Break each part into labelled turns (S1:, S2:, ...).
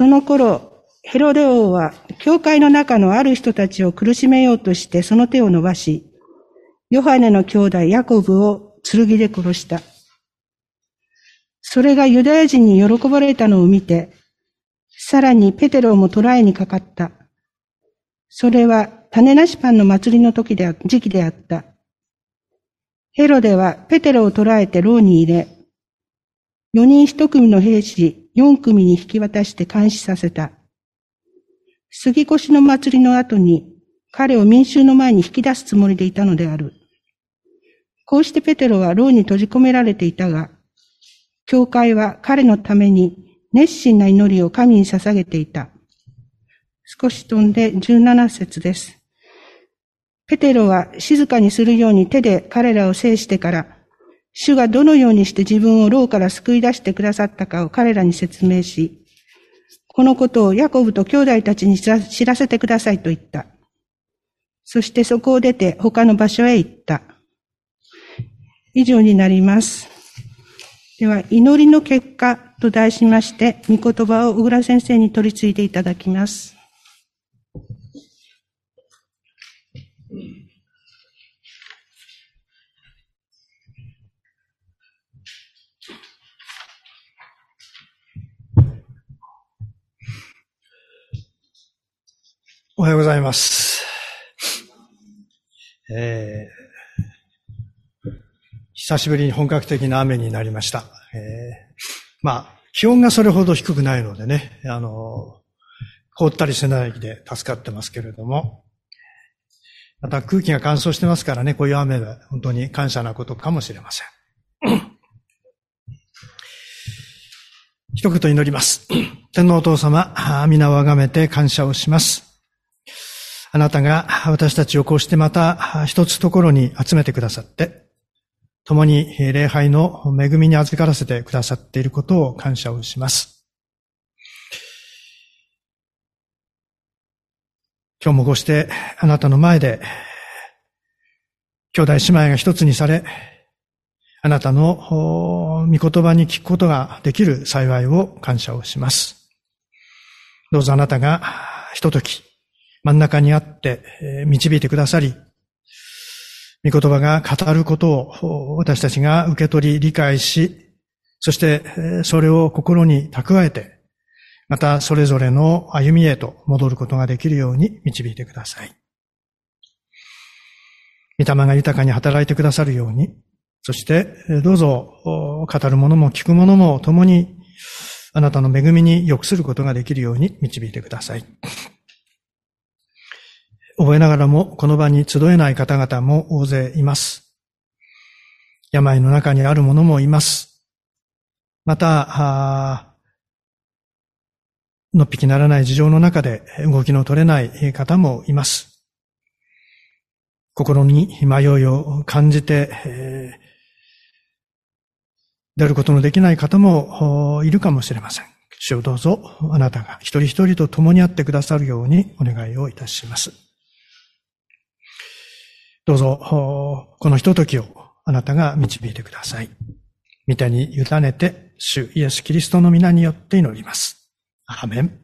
S1: その頃、ヘロデ王は、教会の中のある人たちを苦しめようとしてその手を伸ばし、ヨハネの兄弟ヤコブを剣で殺した。それがユダヤ人に喜ばれたのを見て、さらにペテロも捕らえにかかった。それは種なしパンの祭りの時で時期であった。ヘロデはペテロを捕らえて牢に入れ、四人一組の兵士四組に引き渡して監視させた。杉越の祭りの後に彼を民衆の前に引き出すつもりでいたのである。こうしてペテロは牢に閉じ込められていたが、教会は彼のために熱心な祈りを神に捧げていた。少し飛んで17節です。ペテロは静かにするように手で彼らを制してから、主がどのようにして自分を牢から救い出してくださったかを彼らに説明し、このことをヤコブと兄弟たちに知らせてくださいと言った。そしてそこを出て他の場所へ行った。以上になります。では、祈りの結果と題しまして、御言葉を小倉先生に取り次いでいただきます。
S2: おはようございます。えー、久しぶりに本格的な雨になりました。えー、まあ、気温がそれほど低くないのでね、あの、凍ったりしないで助かってますけれども、また空気が乾燥してますからね、こういう雨は本当に感謝なことかもしれません。一言祈ります。天皇お父様、皆をあがめて感謝をします。あなたが私たちをこうしてまた一つところに集めてくださって、共に礼拝の恵みに預からせてくださっていることを感謝をします。今日もこうしてあなたの前で兄弟姉妹が一つにされ、あなたの御言葉に聞くことができる幸いを感謝をします。どうぞあなたがひととき、真ん中にあって導いてくださり、御言葉が語ることを私たちが受け取り理解し、そしてそれを心に蓄えて、またそれぞれの歩みへと戻ることができるように導いてください。御霊が豊かに働いてくださるように、そしてどうぞ語る者も聞く者も共にあなたの恵みに良くすることができるように導いてください。覚えながらもこの場に集えない方々も大勢います。病の中にある者もいます。また、のっぴきならない事情の中で動きの取れない方もいます。心に迷いを感じて、えー、出ることのできない方もいるかもしれません。主をどうぞあなたが一人一人と共に会ってくださるようにお願いをいたします。どうぞ、このひとときをあなたが導いてください。御手に委ねて、主イエス・キリストの皆によって祈ります。アメン。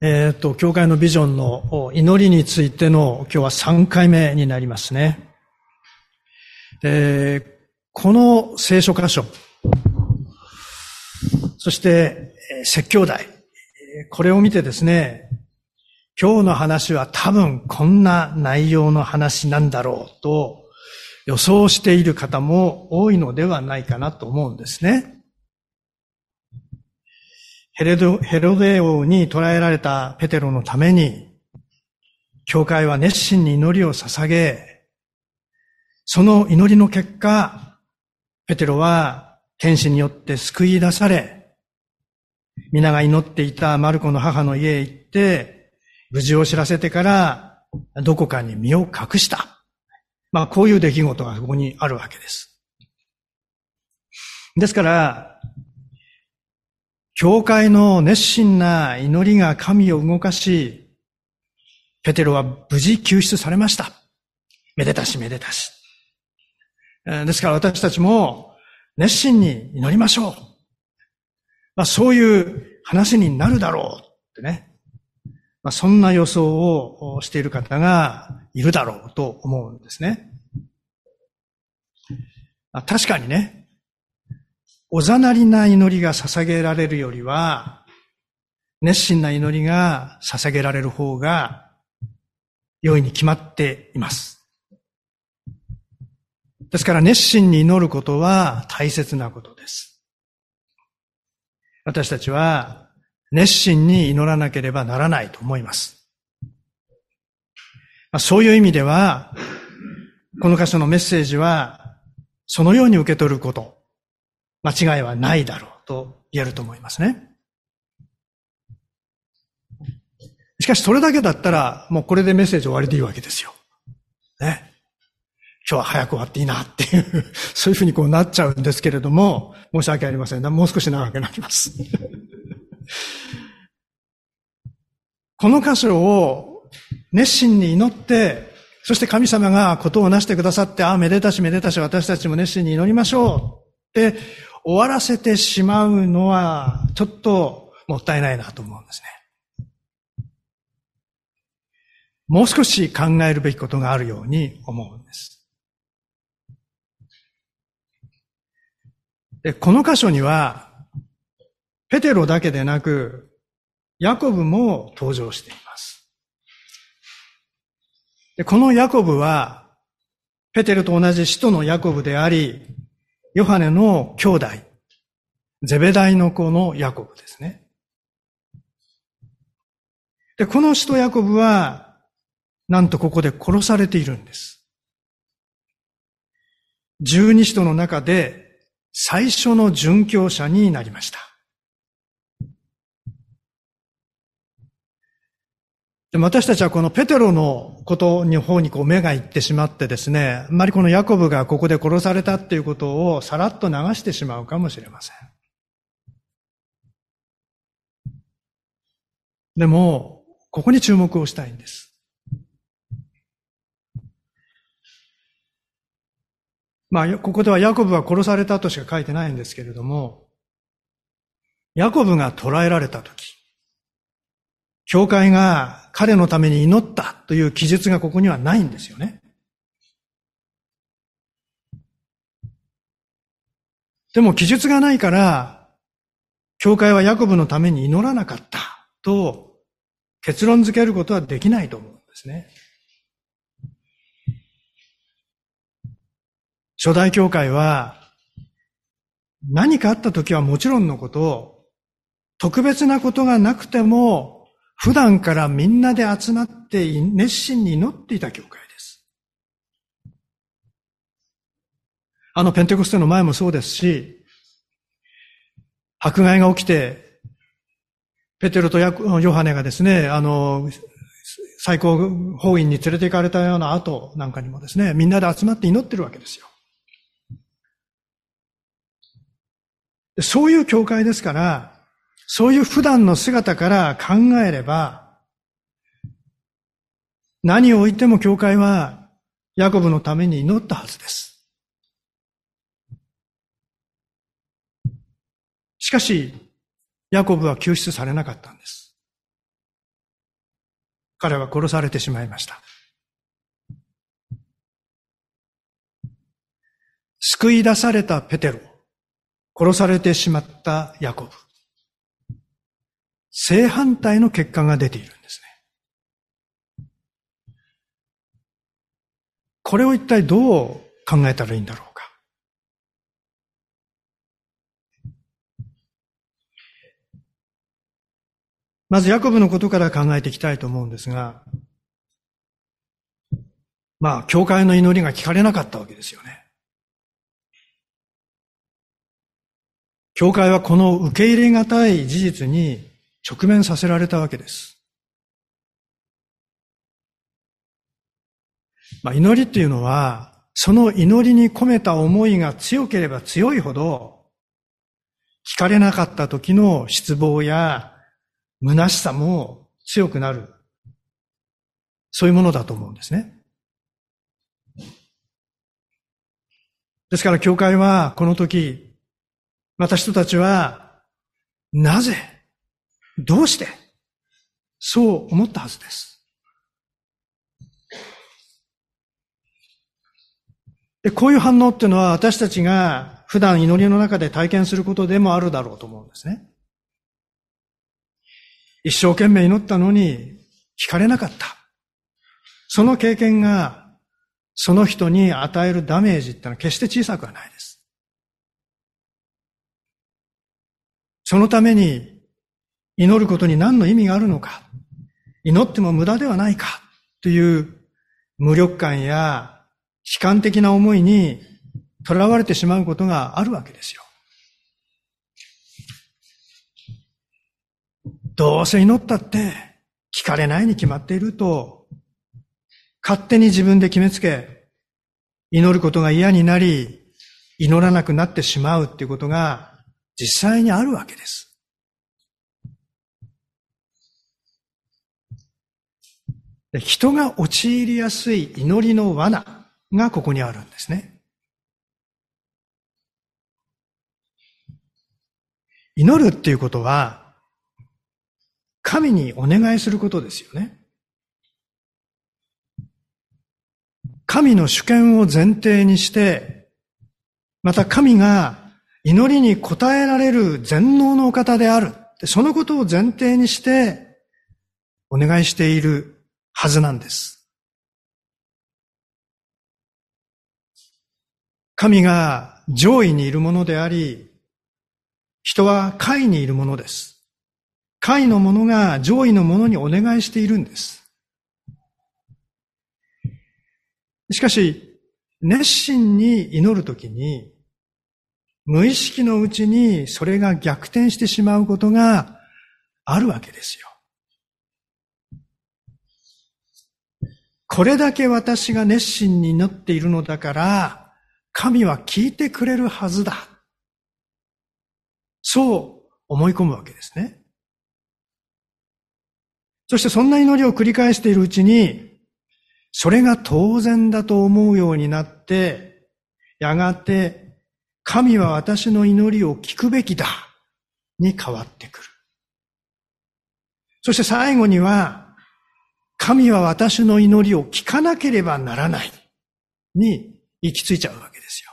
S2: えっ、ー、と、教会のビジョンの祈りについての今日は3回目になりますね。で、この聖書箇所、そして説教題、これを見てですね、今日の話は多分こんな内容の話なんだろうと予想している方も多いのではないかなと思うんですね。ヘロデ王に捕らえられたペテロのために、教会は熱心に祈りを捧げ、その祈りの結果、ペテロは天使によって救い出され、皆が祈っていたマルコの母の家へ行って、無事を知らせてから、どこかに身を隠した。まあ、こういう出来事がここにあるわけです。ですから、教会の熱心な祈りが神を動かし、ペテロは無事救出されました。めでたしめでたし。ですから私たちも熱心に祈りましょう。まあそういう話になるだろうってね。まあそんな予想をしている方がいるだろうと思うんですね。あ、確かにね、おざなりな祈りが捧げられるよりは、熱心な祈りが捧げられる方が良いに決まっています。ですから熱心に祈ることは大切なことです。私たちは熱心に祈らなければならないと思います。そういう意味では、この箇所のメッセージは、そのように受け取ること、間違いはないだろうと言えると思いますね。しかしそれだけだったら、もうこれでメッセージ終わりでいいわけですよ。ね。今日は早く終わっていいなっていう、そういうふうにこうなっちゃうんですけれども、申し訳ありません。もう少し長くなります。この箇所を熱心に祈って、そして神様がことをなしてくださって、ああ、めでたしめでたし私たちも熱心に祈りましょうって終わらせてしまうのは、ちょっともったいないなと思うんですね。もう少し考えるべきことがあるように思うんです。で、この箇所には、ペテロだけでなく、ヤコブも登場しています。でこのヤコブは、ペテロと同じ使徒のヤコブであり、ヨハネの兄弟、ゼベダイの子のヤコブですね。で、この使徒ヤコブは、なんとここで殺されているんです。十二使徒の中で最初の殉教者になりました。で私たちはこのペテロのことに方にこう目がいってしまってですね、あまりこのヤコブがここで殺されたっていうことをさらっと流してしまうかもしれません。でも、ここに注目をしたいんです。まあ、ここではヤコブは殺されたとしか書いてないんですけれども、ヤコブが捕らえられたとき、教会が彼のために祈ったという記述がここにはないんですよね。でも記述がないから、教会はヤコブのために祈らなかったと結論付けることはできないと思うんですね。初代教会は、何かあった時はもちろんのこと、特別なことがなくても、普段からみんなで集まって熱心に祈っていた教会です。あのペンテコステの前もそうですし、迫害が起きて、ペテロとヨハネがですね、あの、最高法院に連れて行かれたような後なんかにもですね、みんなで集まって祈ってるわけですよ。そういう教会ですから、そういう普段の姿から考えれば、何を置いても教会はヤコブのために祈ったはずです。しかし、ヤコブは救出されなかったんです。彼は殺されてしまいました。救い出されたペテロ。殺されてしまったヤコブ。正反対の結果が出ているんですね。これを一体どう考えたらいいんだろうか。まずヤコブのことから考えていきたいと思うんですが、まあ、教会の祈りが聞かれなかったわけですよね。教会はこの受け入れがたい事実に直面させられたわけです。まあ、祈りっていうのは、その祈りに込めた思いが強ければ強いほど、聞かれなかった時の失望や虚しさも強くなる。そういうものだと思うんですね。ですから教会はこの時、また人たちは、なぜどうして？そう思ったはずです。で、こういう反応っていうのは私たちが普段祈りの中で体験することでもあるだろうと思うんですね。一生懸命祈ったのに聞かれなかった。その経験がその人に与えるダメージってのは決して小さくはないです。そのために祈ることに何の意味があるのか、祈っても無駄ではないかという無力感や悲観的な思いに囚われてしまうことがあるわけですよ。どうせ祈ったって聞かれないに決まっていると、勝手に自分で決めつけ、祈ることが嫌になり、祈らなくなってしまうっていうことが実際にあるわけです。人が陥りやすい祈りの罠。がここにあるんですね。祈るっていうことは、神にお願いすることですよね。神の主権を前提にして、また神が祈りに応えられる全能のお方である。そのことを前提にしてお願いしているはずなんです。神が上位にいるものであり、人は下位にいるものです。下位のものが上位のものにお願いしているんです。しかし、熱心に祈るときに、無意識のうちにそれが逆転してしまうことがあるわけですよ。これだけ私が熱心に祈っているのだから、神は聞いてくれるはずだ。そう思い込むわけですね。そしてそんな祈りを繰り返しているうちに、それが当然だと思うようになって、やがて、神は私の祈りを聞くべきだ、に変わってくる。そして最後には、神は私の祈りを聞かなければならない、に行き着いちゃうわけですよ。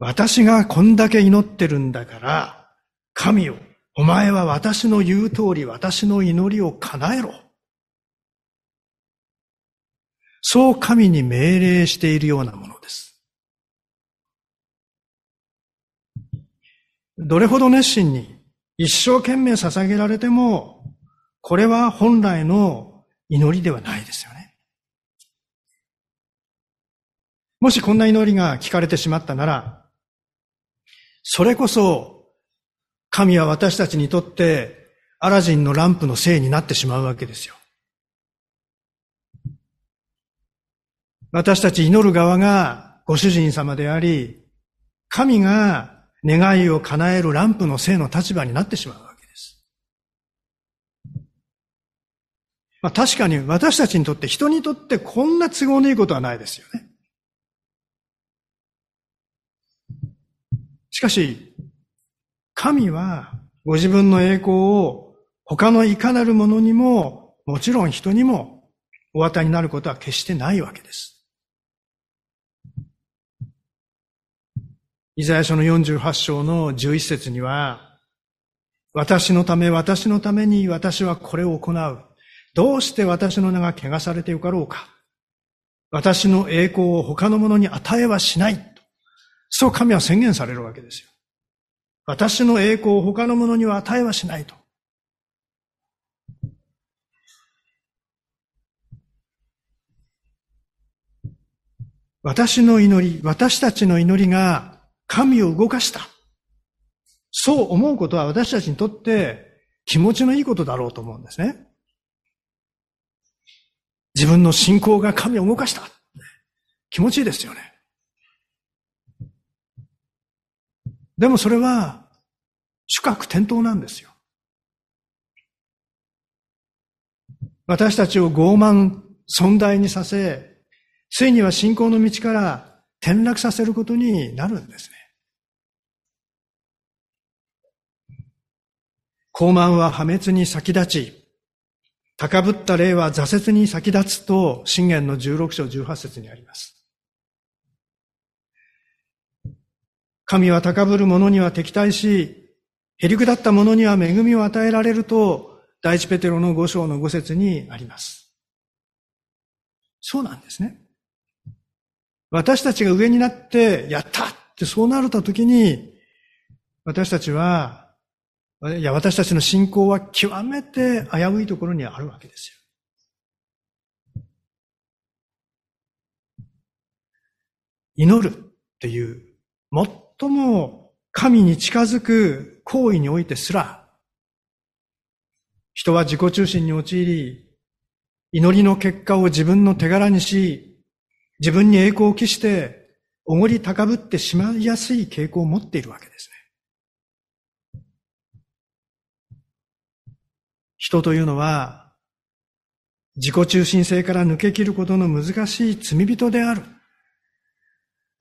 S2: 私がこんだけ祈ってるんだから、神よ、お前は私の言う通り私の祈りを叶えろ。そう神に命令しているようなものです。どれほど熱心に一生懸命捧げられても、これは本来の祈りではないですよね。もしこんな祈りが聞かれてしまったなら、それこそ神は私たちにとってアラジンのランプのせいになってしまうわけですよ。私たち祈る側がご主人様であり、神が願いを叶えるランプのせいの立場になってしまうわけです。まあ確かに私たちにとって人にとってこんな都合のいいことはないですよね。しかし、神はご自分の栄光を他のいかなるものにも、もちろん人にもお与えになることは決してないわけです。イザヤ書の48章の11節には、私のため、私のために私はこれを行う。どうして私の名が汚されてよかろうか。私の栄光を他の者に与えはしない。そう神は宣言されるわけですよ。私の栄光を他の者には与えはしないと。私の祈り、私たちの祈りが神を動かした。そう思うことは私たちにとって気持ちのいいことだろうと思うんですね。自分の信仰が神を動かした。気持ちいいですよね。でもそれは、主格転倒なんですよ。私たちを傲慢、存在にさせ、ついには信仰の道から転落させることになるんですね。高慢は破滅に先立ち、高ぶった霊は挫折に先立つと、信玄の16章18節にあります。神は高ぶる者には敵対し、へりくだった者には恵みを与えられると、第一ペテロの5章の5節にあります。そうなんですね。私たちが上になって、やったってそうなるた時に、私たちは、いや、私たちの信仰は極めて危ういところにあるわけですよ。祈るっていう、最も神に近づく行為においてすら、人は自己中心に陥り、祈りの結果を自分の手柄にし、自分に栄光を期して、おごり高ぶってしまいやすい傾向を持っているわけですね。人というのは、自己中心性から抜け切ることの難しい罪人である。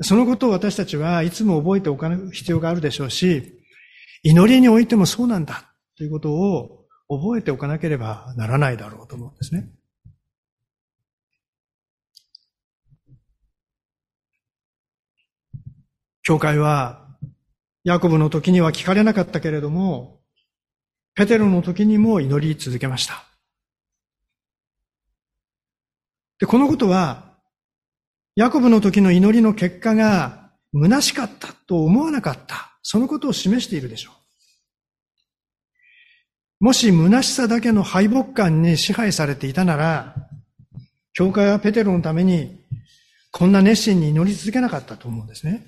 S2: そのことを私たちはいつも覚えておかる必要があるでしょうし、祈りにおいてもそうなんだということを覚えておかなければならないだろうと思うんですね。教会は、ヤコブの時には聞かれなかったけれども、ペテロの時にも祈り続けました。で、このことは、ヤコブの時の祈りの結果が虚しかったと思わなかった。そのことを示しているでしょう。もし虚しさだけの敗北感に支配されていたなら、教会はペテロのためにこんな熱心に祈り続けなかったと思うんですね。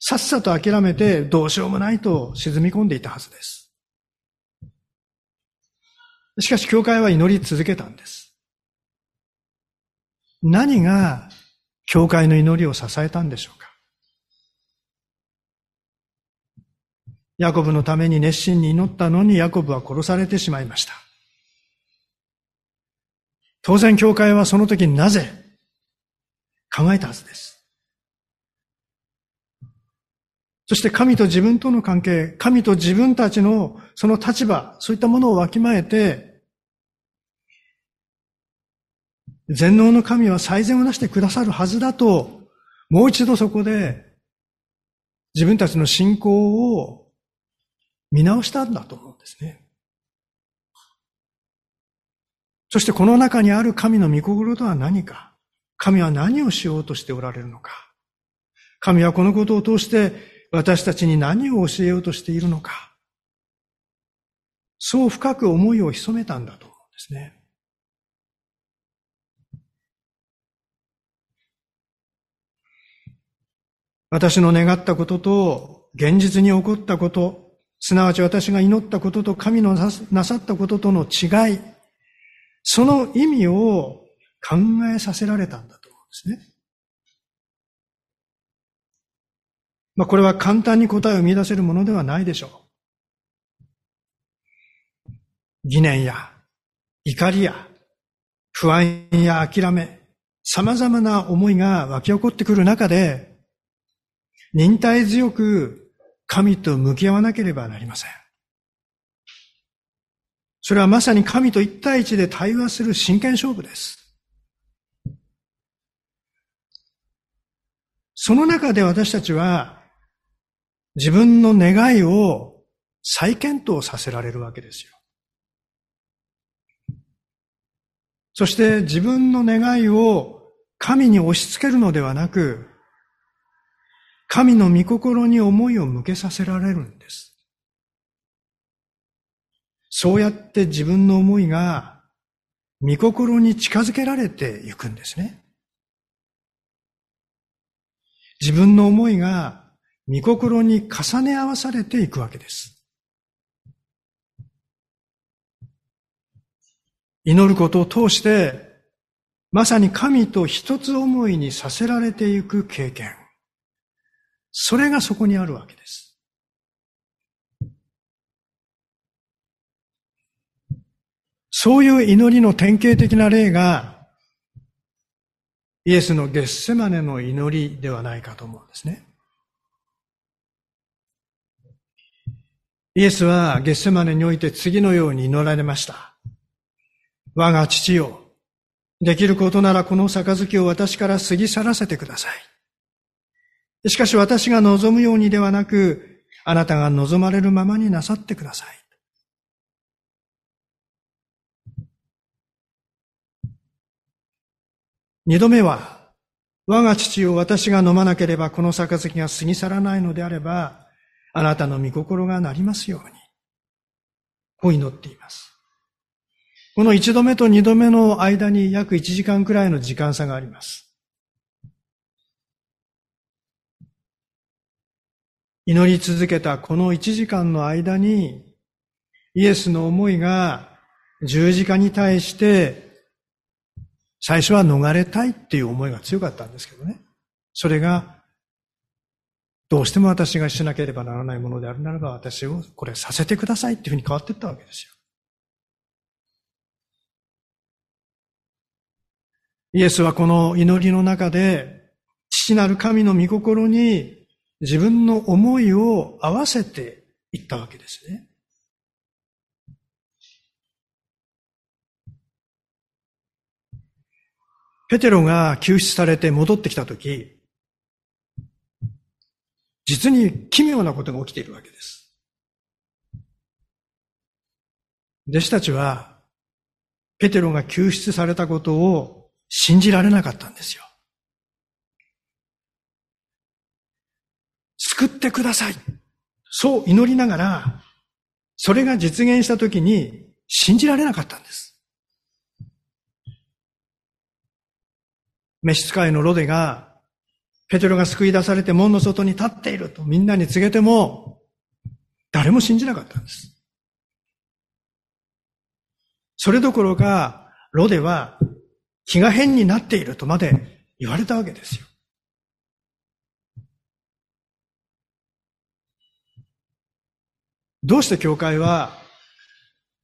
S2: さっさと諦めてどうしようもないと沈み込んでいたはずです。しかし教会は祈り続けたんです。何が教会の祈りを支えたんでしょうか？ヤコブのために熱心に祈ったのにヤコブは殺されてしまいました。当然教会はその時になぜ考えたはずです。そして神と自分との関係、神と自分たちのその立場、そういったものをわきまえて、全能の神は最善をなしてくださるはずだと、もう一度そこで自分たちの信仰を見直したんだと思うんですね。そしてこの中にある神の御心とは何か神は何をしようとしておられるのか神はこのことを通して私たちに何を教えようとしているのか。そう深く思いを潜めたんだと思うんですね。私の願ったことと現実に起こったこと、すなわち私が祈ったことと神のなさったこととの違い、その意味を考えさせられたんだと思うんですね。まあ、これは簡単に答えを見出せるものではないでしょう。疑念や怒りや不安や諦め、様々な思いが湧き起こってくる中で、忍耐強く神と向き合わなければなりません。それはまさに神と一対一で対話する真剣勝負です。その中で私たちは自分の願いを再検討させられるわけですよ。そして自分の願いを神に押し付けるのではなく、神の御心に思いを向けさせられるんです。そうやって自分の思いが御心に近づけられていくんですね。自分の思いが御心に重ね合わされていくわけです。祈ることを通して、まさに神と一つ思いにさせられていく経験。それがそこにあるわけです。そういう祈りの典型的な例が、イエスのゲッセマネの祈りではないかと思うんですね。イエスはゲッセマネにおいて次のように祈られました。我が父よ、できることならこの杯を私から過ぎ去らせてください。しかし私が望むようにではなく、あなたが望まれるままになさってください。二度目は、我が父を私が飲まなければこの杯が過ぎ去らないのであれば、あなたの御心がなりますように。こう祈っています。この一度目と二度目の間に約一時間くらいの時間差があります。祈り続けたこの一時間の間に、イエスの思いが十字架に対して最初は逃れたいっていう思いが強かったんですけどね。それが、どうしても私がしなければならないものであるならば、私をこれさせてくださいっていうふうに変わっていったわけですよ。イエスはこの祈りの中で、父なる神の御心に自分の思いを合わせていったわけですね。ペテロが救出されて戻ってきたとき、実に奇妙なことが起きているわけです。弟子たちは、ペテロが救出されたことを信じられなかったんですよ。救ってください。そう祈りながら、それが実現したときに信じられなかったんです。召使いのロデが、ペテロが救い出されて門の外に立っているとみんなに告げても、誰も信じなかったんです。それどころか、ロデは気が変になっているとまで言われたわけですよ。どうして教会は、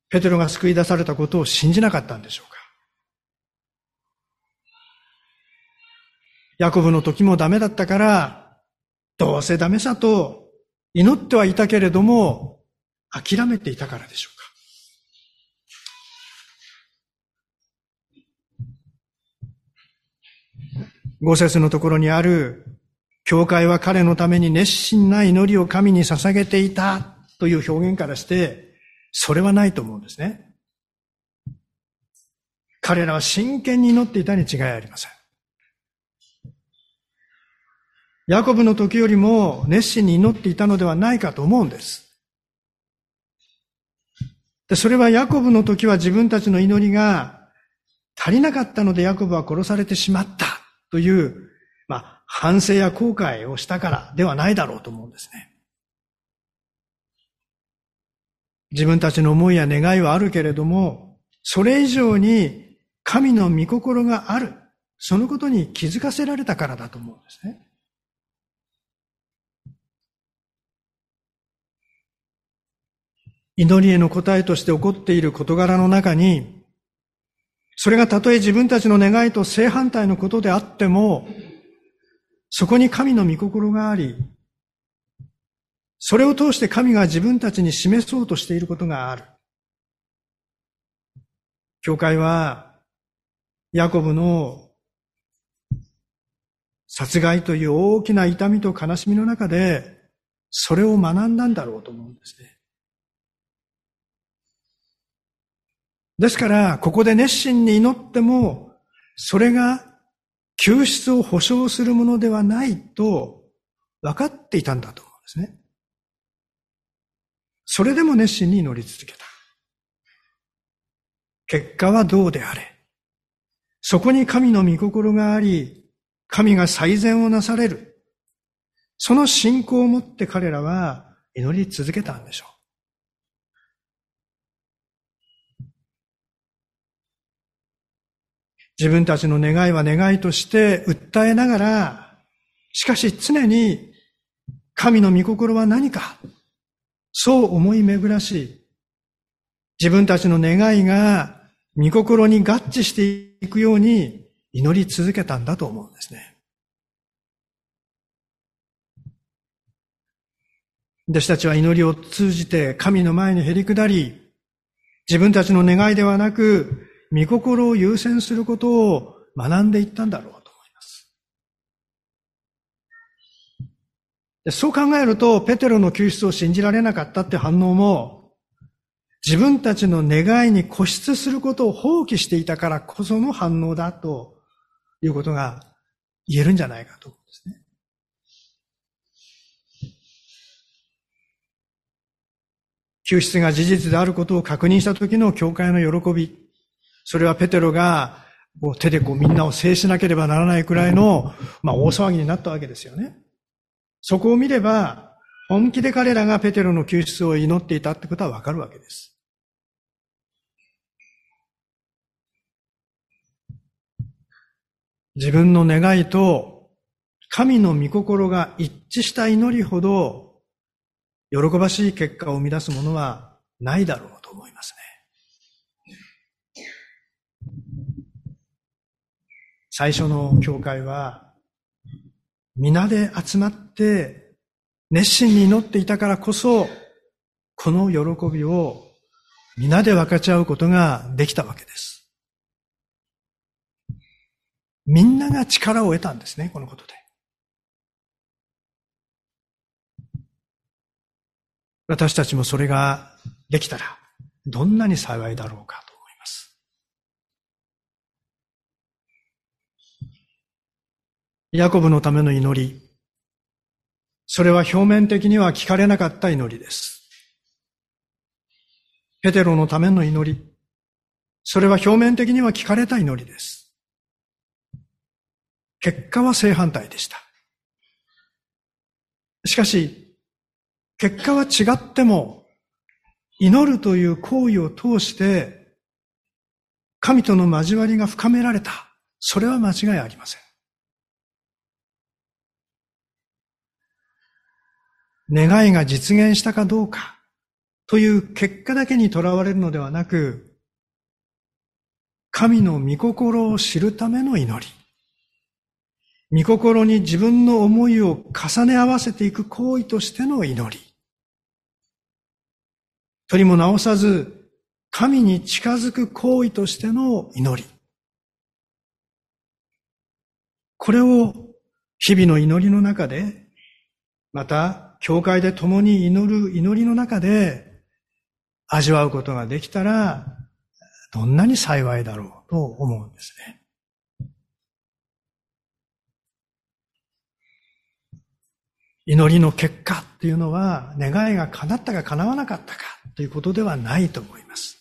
S2: ペテロが救い出されたことを信じなかったんでしょうか？ヤコブの時もダメだったから、どうせダメさと祈ってはいたけれども、諦めていたからでしょうか。五節のところにある、教会は彼のために熱心な祈りを神に捧げていたという表現からして、それはないと思うんですね。彼らは真剣に祈っていたに違いありません。ヤコブの時よりも熱心に祈っていたのではないかと思うんです。で、それはヤコブの時は自分たちの祈りが足りなかったのでヤコブは殺されてしまったという、まあ、反省や後悔をしたからではないだろうと思うんですね。自分たちの思いや願いはあるけれども、それ以上に神の御心がある。そのことに気づかせられたからだと思うんですね。祈りへの答えとして起こっている事柄の中に、それがたとえ自分たちの願いと正反対のことであっても、そこに神の御心があり、それを通して神が自分たちに示そうとしていることがある。教会は、ヤコブの殺害という大きな痛みと悲しみの中で、それを学んだんだろうと思うんですね。ですから、ここで熱心に祈っても、それが救出を保証するものではないと分かっていたんだと思うんですね。それでも熱心に祈り続けた。結果はどうであれ。そこに神の御心があり、神が最善をなされる。その信仰を持って彼らは祈り続けたんでしょう。自分たちの願いは願いとして訴えながら、しかし常に神の御心は何か、そう思い巡らし、自分たちの願いが御心に合致していくように祈り続けたんだと思うんですね。弟子たちは祈りを通じて神の前にへり下り、自分たちの願いではなく、御心を優先することを学んでいったんだろうと思います。そう考えると、ペテロの救出を信じられなかったって反応も、自分たちの願いに固執することを放棄していたからこその反応だということが言えるんじゃないかと思うんですね。救出が事実であることを確認した時の教会の喜び。それはペテロがこう手でこうみんなを制しなければならないくらいの、まあ、大騒ぎになったわけですよね。そこを見れば、本気で彼らがペテロの救出を祈っていたってことはわかるわけです。自分の願いと神の御心が一致した祈りほど喜ばしい結果を生み出すものはないだろうと思いますね。最初の教会は皆で集まって熱心に祈っていたからこそこの喜びを皆で分かち合うことができたわけです。みんなが力を得たんですね、このことで。私たちもそれができたら、どんなに幸いだろうかと思います。ヤコブのための祈り、それは表面的には聞かれなかった祈りです。ペテロのための祈り、それは表面的には聞かれた祈りです。結果は正反対でした。しかし、結果は違っても、祈るという行為を通して、神との交わりが深められた。それは間違いありません。願いが実現したかどうかという結果だけにとらわれるのではなく、神の御心を知るための祈り。御心に自分の思いを重ね合わせていく行為としての祈り。取りも直さず、神に近づく行為としての祈り。これを日々の祈りの中で、また、教会で共に祈る祈りの中で味わうことができたら、どんなに幸いだろうと思うんですね。祈りの結果っていうのは、願いが叶ったか叶わなかったかということではないと思います。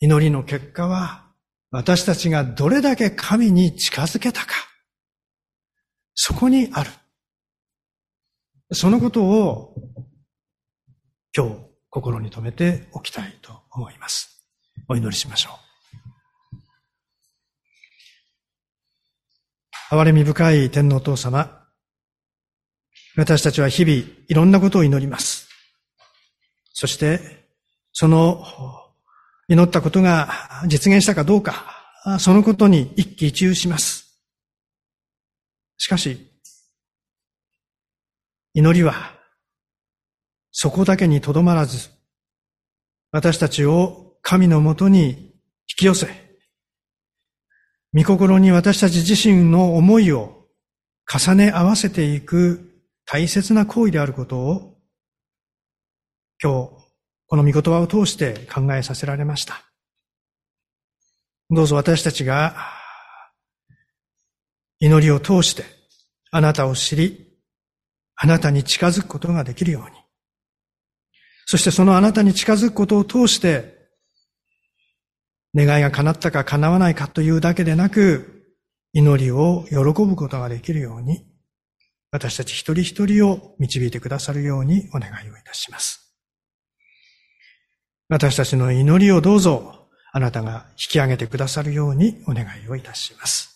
S2: 祈りの結果は、私たちがどれだけ神に近づけたか、そこにある。そのことを、今日、心に留めておきたいと思います。お祈りしましょう。憐れみ深い天皇父様、私たちは日々いろんなことを祈ります。そして、その祈ったことが実現したかどうか、そのことに一喜一憂します。しかし、祈りは、そこだけにとどまらず、私たちを神のもとに引き寄せ、御心に私たち自身の思いを重ね合わせていく大切な行為であることを、今日、この御言葉を通して考えさせられました。どうぞ私たちが、祈りを通して、あなたを知り、あなたに近づくことができるように。そしてそのあなたに近づくことを通して、願いが叶ったか叶わないかというだけでなく、祈りを喜ぶことができるように、私たち一人一人を導いてくださるようにお願いをいたします。私たちの祈りをどうぞあなたが引き上げてくださるようにお願いをいたします。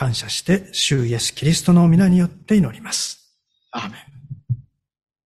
S2: 感謝して、主イエス・キリストの皆によって祈ります。アーメン。